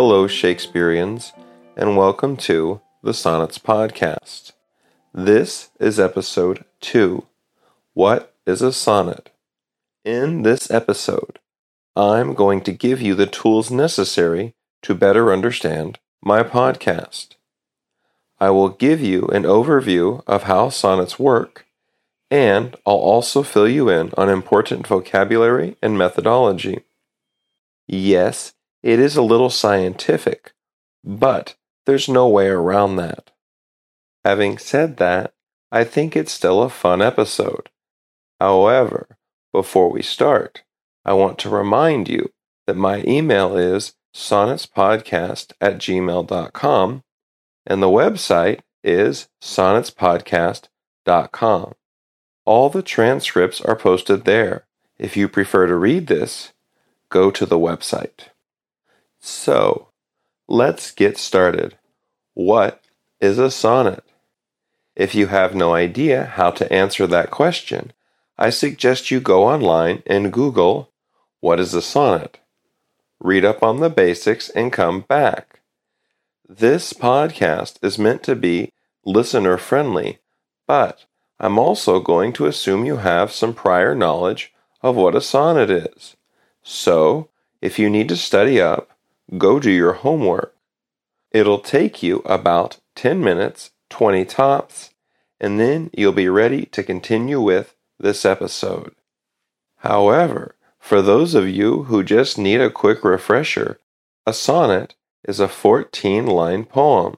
Hello, Shakespeareans, and welcome to the Sonnets Podcast. This is episode 2 What is a Sonnet? In this episode, I'm going to give you the tools necessary to better understand my podcast. I will give you an overview of how sonnets work, and I'll also fill you in on important vocabulary and methodology. Yes, it is a little scientific, but there's no way around that. Having said that, I think it's still a fun episode. However, before we start, I want to remind you that my email is sonnetspodcast at gmail.com and the website is sonnetspodcast.com. All the transcripts are posted there. If you prefer to read this, go to the website. So, let's get started. What is a sonnet? If you have no idea how to answer that question, I suggest you go online and Google, What is a sonnet? Read up on the basics and come back. This podcast is meant to be listener friendly, but I'm also going to assume you have some prior knowledge of what a sonnet is. So, if you need to study up, go do your homework. It'll take you about 10 minutes, 20 tops, and then you'll be ready to continue with this episode. However, for those of you who just need a quick refresher, a sonnet is a 14 line poem.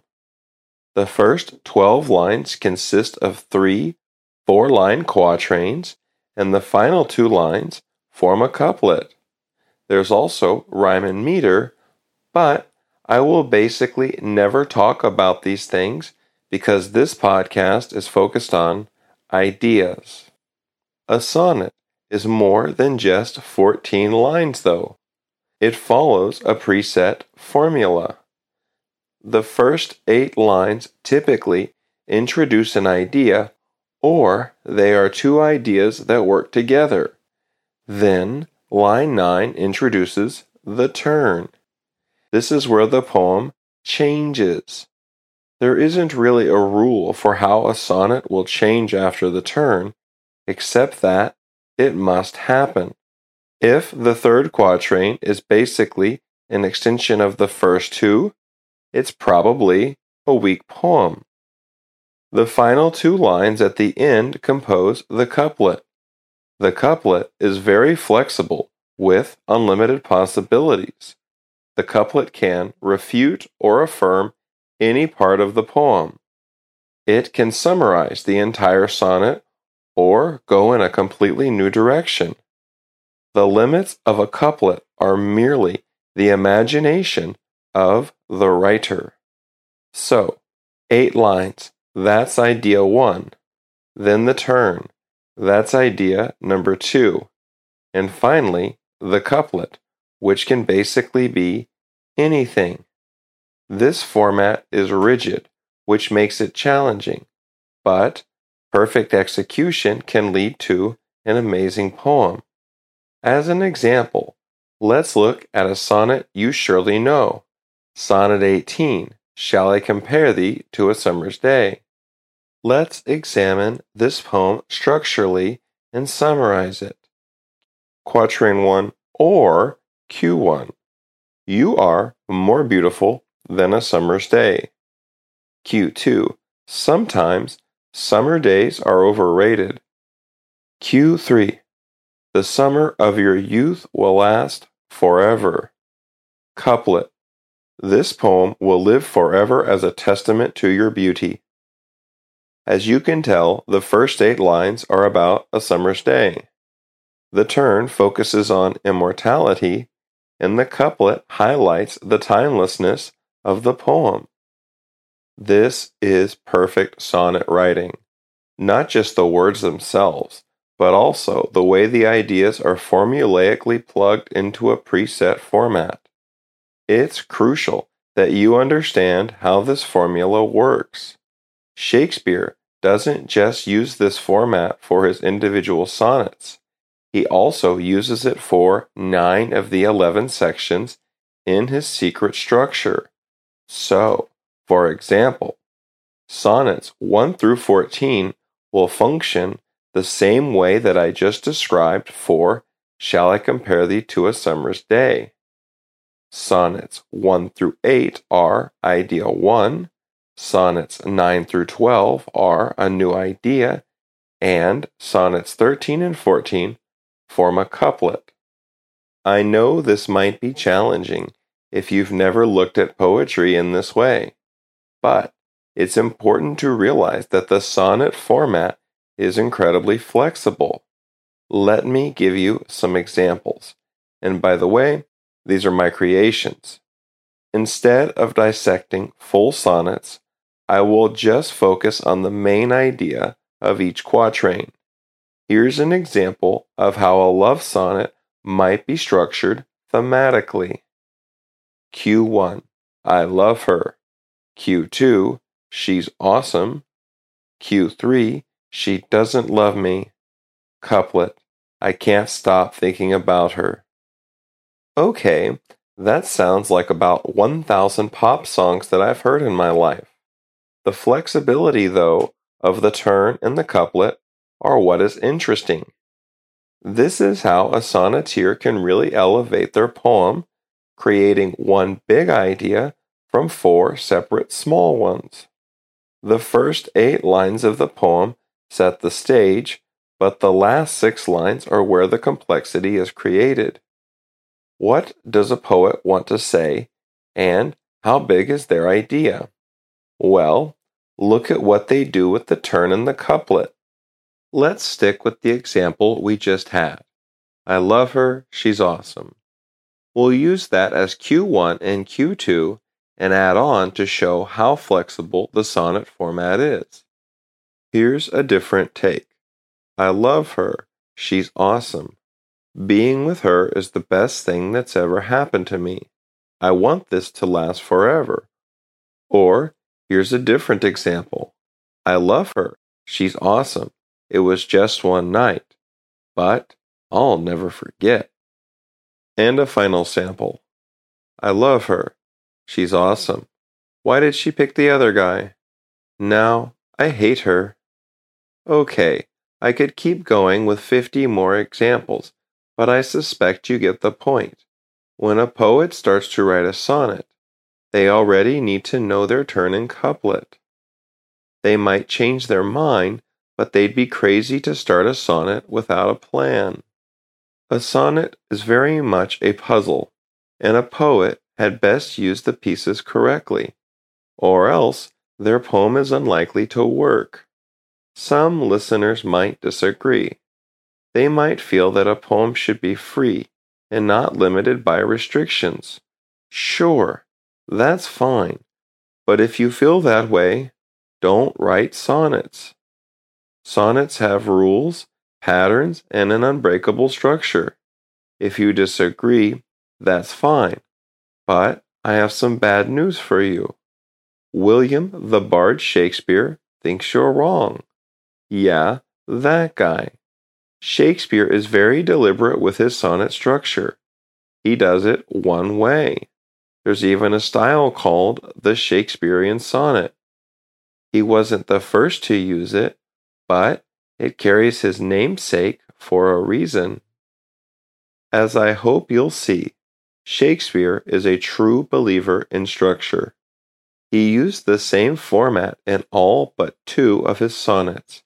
The first 12 lines consist of three four line quatrains, and the final two lines form a couplet. There's also rhyme and meter, but I will basically never talk about these things because this podcast is focused on ideas. A sonnet is more than just 14 lines, though. It follows a preset formula. The first eight lines typically introduce an idea, or they are two ideas that work together. Then, line 9 introduces the turn. This is where the poem changes. There isn't really a rule for how a sonnet will change after the turn, except that it must happen. If the third quatrain is basically an extension of the first two, it's probably a weak poem. The final two lines at the end compose the couplet. The couplet is very flexible with unlimited possibilities. The couplet can refute or affirm any part of the poem. It can summarize the entire sonnet or go in a completely new direction. The limits of a couplet are merely the imagination of the writer. So, eight lines, that's idea one. Then the turn, that's idea number two. And finally, the couplet, which can basically be anything. This format is rigid, which makes it challenging, but perfect execution can lead to an amazing poem. As an example, let's look at a sonnet you surely know. Sonnet 18 Shall I compare thee to a summer's day? Let's examine this poem structurally and summarize it. Quatrain 1 or Q1 You are more beautiful than a summer's day. Q2. Sometimes summer days are overrated. Q3. The summer of your youth will last forever. Couplet. This poem will live forever as a testament to your beauty. As you can tell, the first eight lines are about a summer's day. The turn focuses on immortality, and the couplet highlights the timelessness of the poem. This is perfect sonnet writing. Not just the words themselves, but also the way the ideas are formulaically plugged into a preset format. It's crucial that you understand how this formula works. Shakespeare doesn't just use this format for his individual sonnets, he also uses it for nine of the eleven sections in his secret structure. So, for example, sonnets 1 through 14 will function the same way that I just described for Shall I Compare Thee to a Summer's Day? Sonnets 1 through 8 are Idea 1, Sonnets 9 through 12 are A New Idea, and Sonnets 13 and 14 form a couplet. I know this might be challenging if you've never looked at poetry in this way, but it's important to realize that the sonnet format is incredibly flexible. Let me give you some examples. And by the way, these are my creations. Instead of dissecting full sonnets, I will just focus on the main idea of each quatrain. Here's an example of how a love sonnet might be structured thematically. Q1 I love her. Q2 She's awesome. Q3 She doesn't love me. Couplet I can't stop thinking about her. Okay, that sounds like about 1,000 pop songs that I've heard in my life. The flexibility, though, of the turn and the couplet are what is interesting. This is how a sonneteer can really elevate their poem, creating one big idea from four separate small ones. The first eight lines of the poem set the stage, but the last six lines are where the complexity is created. What does a poet want to say, and how big is their idea? Well, look at what they do with the turn in the couplet. Let's stick with the example we just had. I love her, she's awesome. We'll use that as Q1 and Q2 and add on to show how flexible the sonnet format is. Here's a different take. I love her, she's awesome. Being with her is the best thing that's ever happened to me. I want this to last forever. Or, here's a different example. I love her, she's awesome. It was just one night, but I'll never forget. And a final sample. I love her. She's awesome. Why did she pick the other guy? Now, I hate her. Okay, I could keep going with 50 more examples, but I suspect you get the point. When a poet starts to write a sonnet, they already need to know their turn and couplet. They might change their mind but they'd be crazy to start a sonnet without a plan. A sonnet is very much a puzzle, and a poet had best use the pieces correctly, or else their poem is unlikely to work. Some listeners might disagree. They might feel that a poem should be free and not limited by restrictions. Sure, that's fine, but if you feel that way, don't write sonnets. Sonnets have rules, patterns, and an unbreakable structure. If you disagree, that's fine. But I have some bad news for you. William the Bard Shakespeare thinks you're wrong. Yeah, that guy. Shakespeare is very deliberate with his sonnet structure. He does it one way. There's even a style called the Shakespearean sonnet. He wasn't the first to use it, but it carries his namesake for a reason. As I hope you'll see, Shakespeare is a true believer in structure. He used the same format in all but two of his sonnets,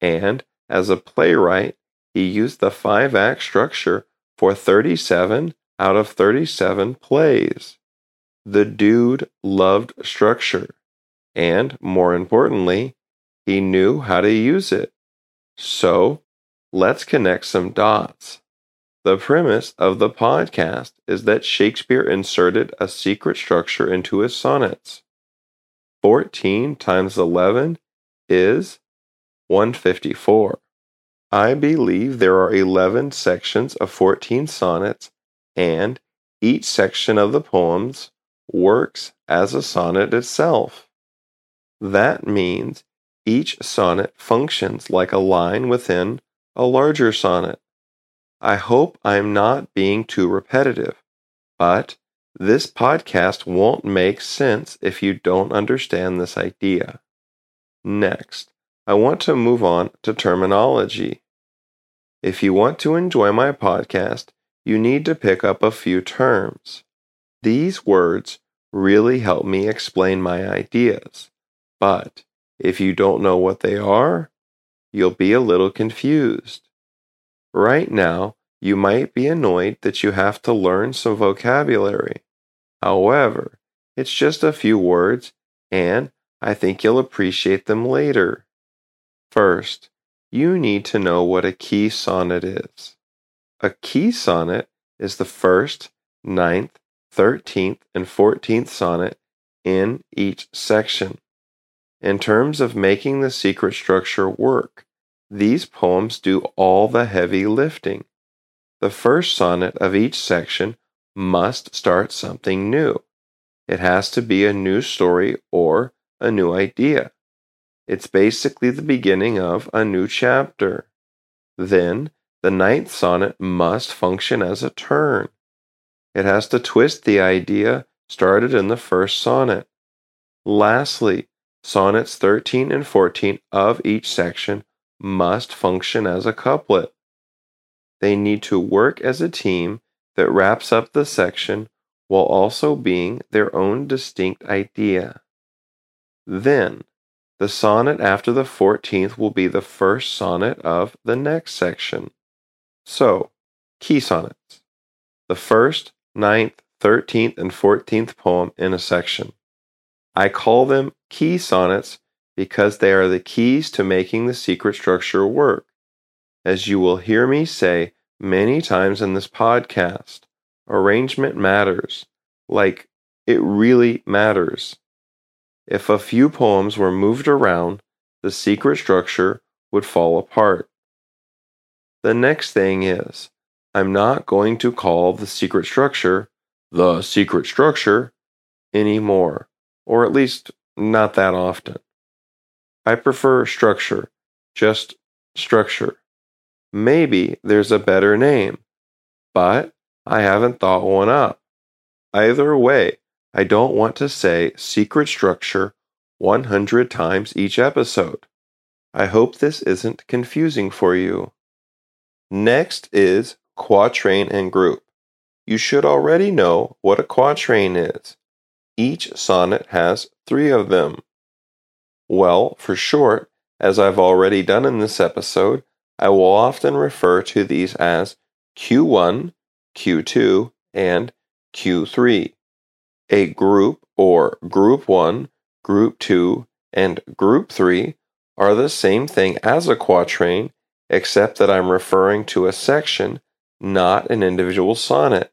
and as a playwright, he used the five act structure for 37 out of 37 plays. The dude loved structure, and more importantly, he knew how to use it. So, let's connect some dots. The premise of the podcast is that Shakespeare inserted a secret structure into his sonnets. 14 times 11 is 154. I believe there are 11 sections of 14 sonnets, and each section of the poems works as a sonnet itself. That means each sonnet functions like a line within a larger sonnet. I hope I'm not being too repetitive, but This podcast won't make sense if you don't understand this idea. Next, I want to move on to terminology. If you want to enjoy my podcast, you need to pick up a few terms. These words really help me explain my ideas, but if you don't know what they are, you'll be a little confused. Right now, you might be annoyed that you have to learn some vocabulary. However, it's just a few words, and I think you'll appreciate them later. First, you need to know what a key sonnet is. A key sonnet is the first, ninth, thirteenth, and fourteenth sonnet in each section. In terms of making the secret structure work, these poems do all the heavy lifting. The first sonnet of each section must start something new. It has to be a new story or a new idea. It's basically the beginning of a new chapter. Then, the ninth sonnet must function as a turn. It has to twist the idea started in the first sonnet. Lastly, sonnets 13 and 14 of each section must function as a couplet. They need to work as a team that wraps up the section while also being their own distinct idea. Then, the sonnet after the 14th will be the first sonnet of the next section. So, key sonnets. The first, ninth, 13th, and 14th poem in a section. I call them key sonnets because they are the keys to making the secret structure work. As you will hear me say many times in this podcast, arrangement matters. Like, it really matters. If a few poems were moved around, the secret structure would fall apart. The next thing is, I'm not going to call the secret structure the secret structure anymore, or at least not that often. I prefer structure, just structure. Maybe there's a better name, but I haven't thought one up. Either way, I don't want to say secret structure 100 times each episode. I hope this isn't confusing for you. Next is quatrain and group. You should already know what a quatrain is. Each sonnet has three of them. Well, for short, as I've already done in this episode, I will often refer to these as Q1, Q2, and Q3 a group or group 1, group 2, and group 3 are the same thing as a quatrain, except that I'm referring to a section, not an individual sonnet.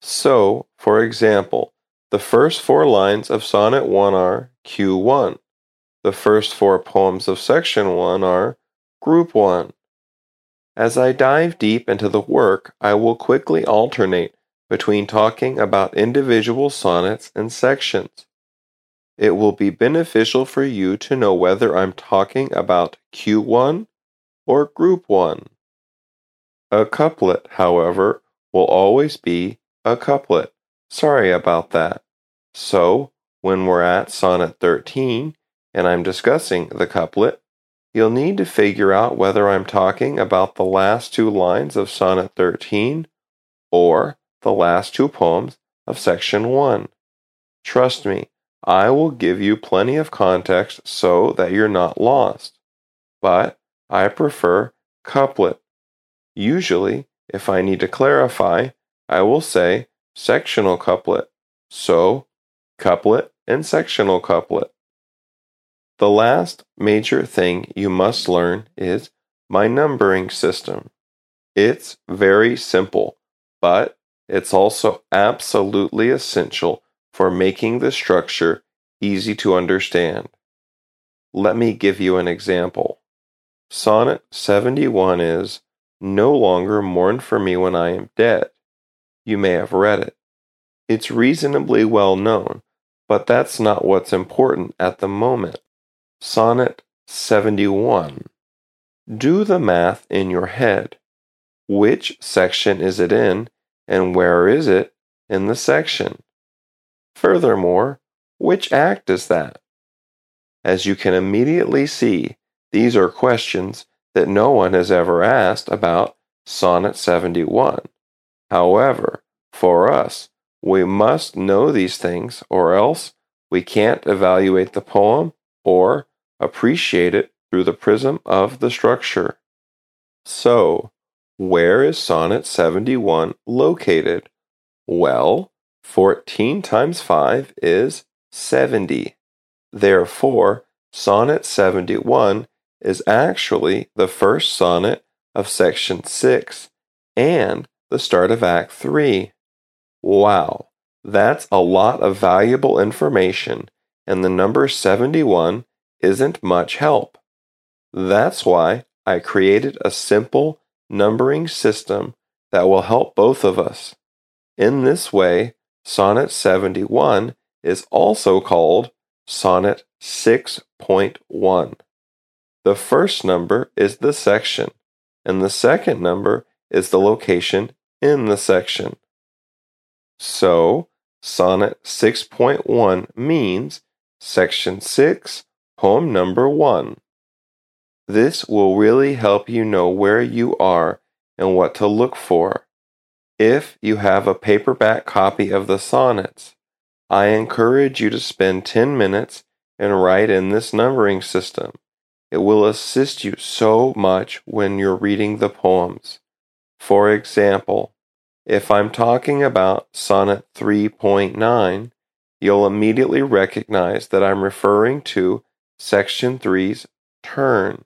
So, for example, the first four lines of Sonnet 1 are Q1. The first four poems of Section 1 are Group 1. As I dive deep into the work, I will quickly alternate between talking about individual sonnets and sections. It will be beneficial for you to know whether I'm talking about Q1 or Group 1. A couplet, however, will always be a couplet. Sorry about that. So, when we're at Sonnet 13 and I'm discussing the couplet, you'll need to figure out whether I'm talking about the last two lines of Sonnet 13 or the last two poems of section 1. Trust me, I will give you plenty of context so that you're not lost. But I prefer couplet. Usually, if I need to clarify, I will say sectional couplet. So, couplet and sectional couplet. The last major thing you must learn is my numbering system. It's very simple, but it's also absolutely essential for making the structure easy to understand. Let me give you an example. Sonnet 71 is No longer mourn for me when I am dead. You may have read it. It's reasonably well known, but that's not what's important at the moment. Sonnet 71. Do the math in your head. Which section is it in and where is it in the section? Furthermore, which act is that? As you can immediately see, these are questions that no one has ever asked about Sonnet 71. However, for us, we must know these things, or else we can't evaluate the poem or appreciate it through the prism of the structure. So, where is Sonnet 71 located? Well, 14 times 5 is 70. Therefore, Sonnet 71 is actually the first sonnet of section 6 and the start of Act 3. Wow, that's a lot of valuable information, and the number 71 isn't much help. That's why I created a simple numbering system that will help both of us. In this way, Sonnet 71 is also called Sonnet 6.1. The first number is the section, and the second number is the location in the section. So, Sonnet 6.1 means Section 6, Poem Number 1. This will really help you know where you are and what to look for. If you have a paperback copy of the sonnets, I encourage you to spend 10 minutes and write in this numbering system. It will assist you so much when you're reading the poems. For example, if I'm talking about Sonnet 3.9, you'll immediately recognize that I'm referring to Section 3's turn.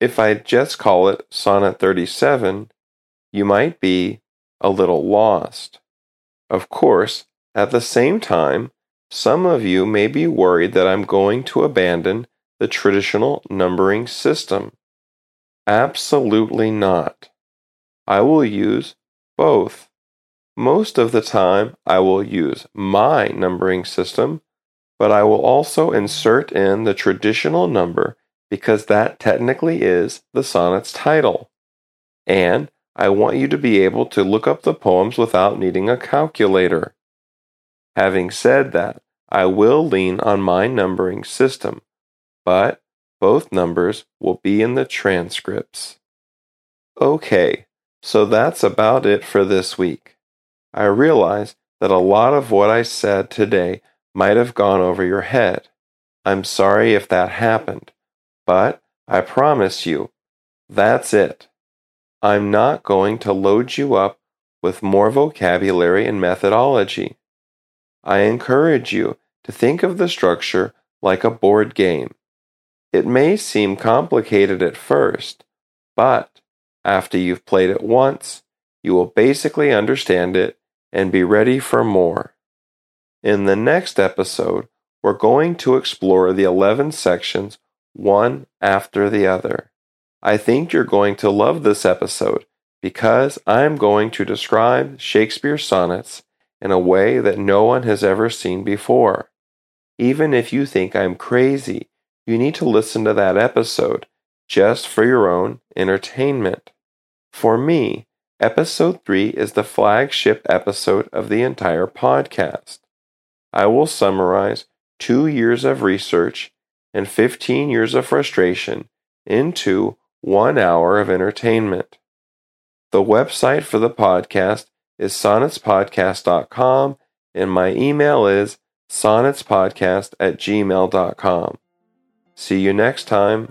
If I just call it Sonnet 37, you might be a little lost. Of course, at the same time, some of you may be worried that I'm going to abandon the traditional numbering system. Absolutely not. I will use both. Most of the time, I will use my numbering system, but I will also insert in the traditional number because that technically is the sonnet's title. And I want you to be able to look up the poems without needing a calculator. Having said that, I will lean on my numbering system, but both numbers will be in the transcripts. Okay, so that's about it for this week. I realize that a lot of what I said today might have gone over your head. I'm sorry if that happened, but I promise you, that's it. I'm not going to load you up with more vocabulary and methodology. I encourage you to think of the structure like a board game. It may seem complicated at first, but after you've played it once, you will basically understand it and be ready for more. In the next episode, we're going to explore the 11 sections one after the other. I think you're going to love this episode because I'm going to describe Shakespeare's sonnets in a way that no one has ever seen before. Even if you think I'm crazy, you need to listen to that episode just for your own entertainment. For me, episode 3 is the flagship episode of the entire podcast. I will summarize two years of research and 15 years of frustration into one hour of entertainment. The website for the podcast is sonnetspodcast.com, and my email is sonnetspodcast at gmail.com. See you next time.